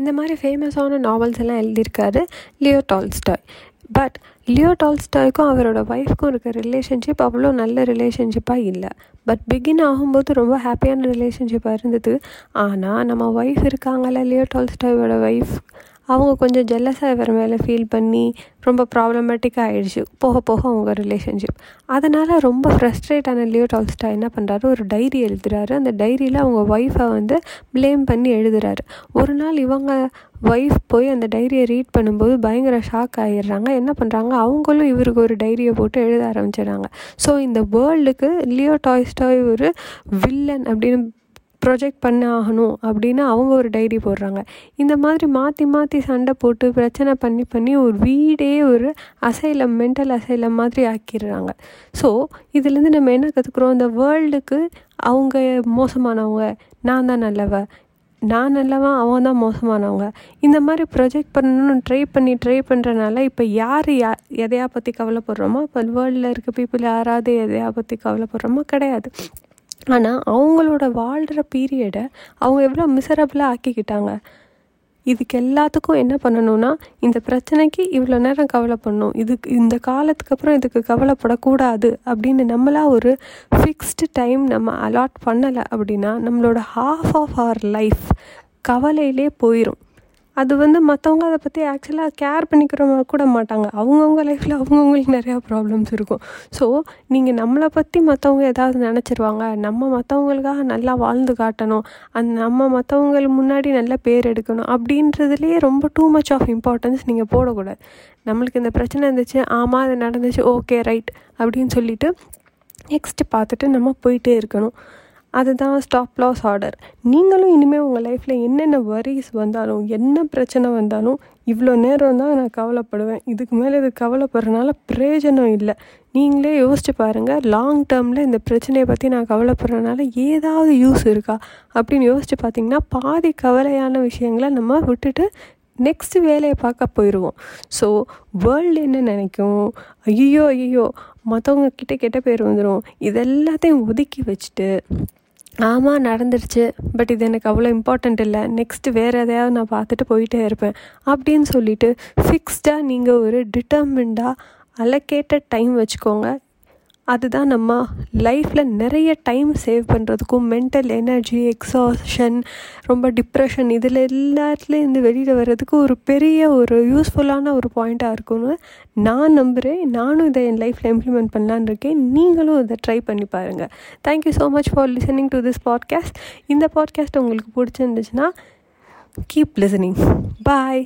இந்த மாதிரி ஃபேமஸான நாவல்ஸ் எல்லாம் எழுதியிருக்காரு லியோ டால்ஸ்டாய் பட் லியோ டால்ஸ்டாய்க்கும் அவரோட ஒய்ஃப்க்கும் இருக்க ரிலேஷன்ஷிப் அவ்வளோ நல்ல ரிலேஷன்ஷிப்பாக இல்லை. பட் பிகின் ஆகும்போது ரொம்ப ஹாப்பியான ரிலேஷன்ஷிப்பாக இருந்தது. ஆனால் நம்ம ஒய்ஃப் இருக்காங்கல்ல லியோ டால்ஸ்டாயோட ஒய்ஃப் அவங்க கொஞ்சம் ஜெல்லஸாக இவர் மேலே ஃபீல் பண்ணி ரொம்ப ப்ராப்ளமேட்டிக்காக ஆகிடுச்சு போக போக அவங்க ரிலேஷன்ஷிப் அதனால் ரொம்ப ஃப்ரஸ்ட்ரேட் ஆன லியோ டால்ஸ்டா என்ன பண்ணுறாரு ஒரு டைரி எழுதுறாரு. அந்த டைரியில் அவங்க ஒய்ஃபை வந்து ப்ளேம் பண்ணி எழுதுறாரு. ஒரு நாள் இவங்க ஒய்ஃப் போய் அந்த டைரியை ரீட் பண்ணும்போது பயங்கர ஷாக் ஆகிடுறாங்க என்ன பண்ணுறாங்க அவங்களும் இவருக்கு ஒரு டைரியை போட்டு எழுத ஆரம்பிச்சிடுறாங்க. ஸோ இந்த வேர்ல்டுக்கு லியோ டாய்ஸ்டாய் ஒரு வில்லன் அப்படின்னு ப்ரொஜெக்ட் பண்ண ஆகணும் அப்படின்னு அவங்க ஒரு டைரி போடுறாங்க. இந்த மாதிரி மாற்றி மாற்றி சண்டை போட்டு பிரச்சனை பண்ணி பண்ணி ஒரு வீடே ஒரு அசைலம் மென்டல் அசைலம் மாதிரி ஆக்கிடுறாங்க. ஸோ இதுலேருந்து நம்ம என்ன கற்றுக்குறோம் இந்த வேர்ல்டுக்கு அவங்க மோசமானவங்க நான் தான் நல்லவ. நான் நல்லவன் அவன் தான் மோசமானவங்க. இந்த மாதிரி ப்ரொஜெக்ட் பண்ணணும்னு ட்ரை பண்ணி ட்ரை பண்ணுறனால இப்போ யார் யா எதையா பற்றி கவலைப்படுறோமோ இப்போ வேர்ல்டில் இருக்க பீப்புள் யாராவது எதையா பற்றி கவலைப்படுறோமோ கிடையாது. ஆனால் அவங்களோட வாழ்கிற பீரியடை அவங்க எவ்வளோ மிசரபிளாக ஆக்கிக்கிட்டாங்க. இதுக்கு எல்லாத்துக்கும் என்ன பண்ணணும்னா இந்த பிரச்சனைக்கு இவ்வளோ நேரம் கவலைப்படணும். இதுக்கு இந்த காலத்துக்கு அப்புறம் இதுக்கு கவலைப்படக்கூடாது அப்படின்னு நம்மளா ஒரு ஃபிக்ஸ்டு டைம் நம்ம அலாட் பண்ணலை அப்படின்னா நம்மளோட ஹாஃப் ஆஃப் அவர் லைஃப் கவலையிலே போயிடும் அது வந்து மற்றவங்க அதை பற்றி ஆக்சுவலாக கேர் பண்ணிக்கிறவங்க கூட மாட்டாங்க. அவங்கவுங்க லைஃப்பில் அவங்கவுங்களுக்கு நிறையா ப்ராப்ளம்ஸ் இருக்கும். ஸோ நீங்கள் நம்மளை பற்றி மற்றவங்க ஏதாவது நினச்சிருவாங்க. நம்ம மற்றவங்களுக்காக நல்லா வாழ்ந்து காட்டணும். அந்த நம்ம மற்றவங்க முன்னாடி நல்ல பேர் எடுக்கணும். அப்படின்றதுலேயே ரொம்ப டூ மச் ஆஃப் இம்பார்ட்டன்ஸ் நீங்கள் போடக்கூடாது. நம்மளுக்கு இந்த பிரச்சனை இருந்துச்சு. ஆமாம் அது நடந்துச்சு. ஓகே ரைட் அப்படின்னு சொல்லிவிட்டு நெக்ஸ்ட்டு பார்த்துட்டு நம்ம போயிட்டே இருக்கணும். அதுதான் ஸ்டாப் லாஸ் ஆர்டர் நீங்களும் இனிமேல் உங்கள் லைஃப்பில் என்னென்ன வரிஸ் வந்தாலும் என்ன பிரச்சனை வந்தாலும் இவ்வளோ நேரம் தான் நான் கவலைப்படுவேன். இதுக்கு மேலே இது கவலைப்படுறதுனால பிரயோஜனம் இல்லை. நீங்களே யோசிச்சு பாருங்கள் லாங் டேர்மில் இந்த பிரச்சனையை பற்றி நான் கவலைப்படுறதுனால ஏதாவது யூஸ் இருக்கா? அப்படின்னு யோசிச்சு பார்த்தீங்கன்னா பாதி கவலையான விஷயங்களை நம்ம விட்டுட்டு நெக்ஸ்ட் வேலையை பார்க்க போயிடுவோம் ஸோ வேர்ல்டு என்ன நினைக்கும்? ஐயோ ஐயோ மற்றவங்க கிட்ட கெட்ட பேர் வந்துடும் இதெல்லாத்தையும் ஒதுக்கி வச்சுட்டு ஆமாம் நடந்துருச்சு. பட் இது எனக்கு அவ்வளோ இம்பார்ட்டண்ட் இல்லை. நெக்ஸ்ட்டு வேறு எதையாவது நான் பார்த்துட்டு போயிட்டே இருப்பேன். அப்படின்னு சொல்லிவிட்டு ஃபிக்ஸ்டாக நீங்கள் ஒரு டிட்டர்மின்டாக அலோகேட்டட் டைம் வச்சுக்கோங்க. அதுதான் நம்ம லைஃப்பில் நிறைய டைம் சேவ் பண்ணுறதுக்கும் மென்டல் எனர்ஜி எக்ஸாஷன் ரொம்ப டிப்ரெஷன் இதில் எல்லாத்துலேருந்து வெளியில் வர்றதுக்கு ஒரு பெரிய ஒரு யூஸ்ஃபுல்லான ஒரு பாயிண்ட்டாக இருக்கும்னு நான் நம்புகிறேன் நானும் இதை என் லைஃப்பில் இம்ப்ளிமெண்ட் பண்ணலான்னு இருக்கேன். நீங்களும் இதை ட்ரை பண்ணி பாருங்கள் thank you so much for listening to this podcast இந்த பாட்காஸ்ட் உங்களுக்கு பிடிச்சிருந்துச்சுன்னா கீப் லிசனிங் பாய்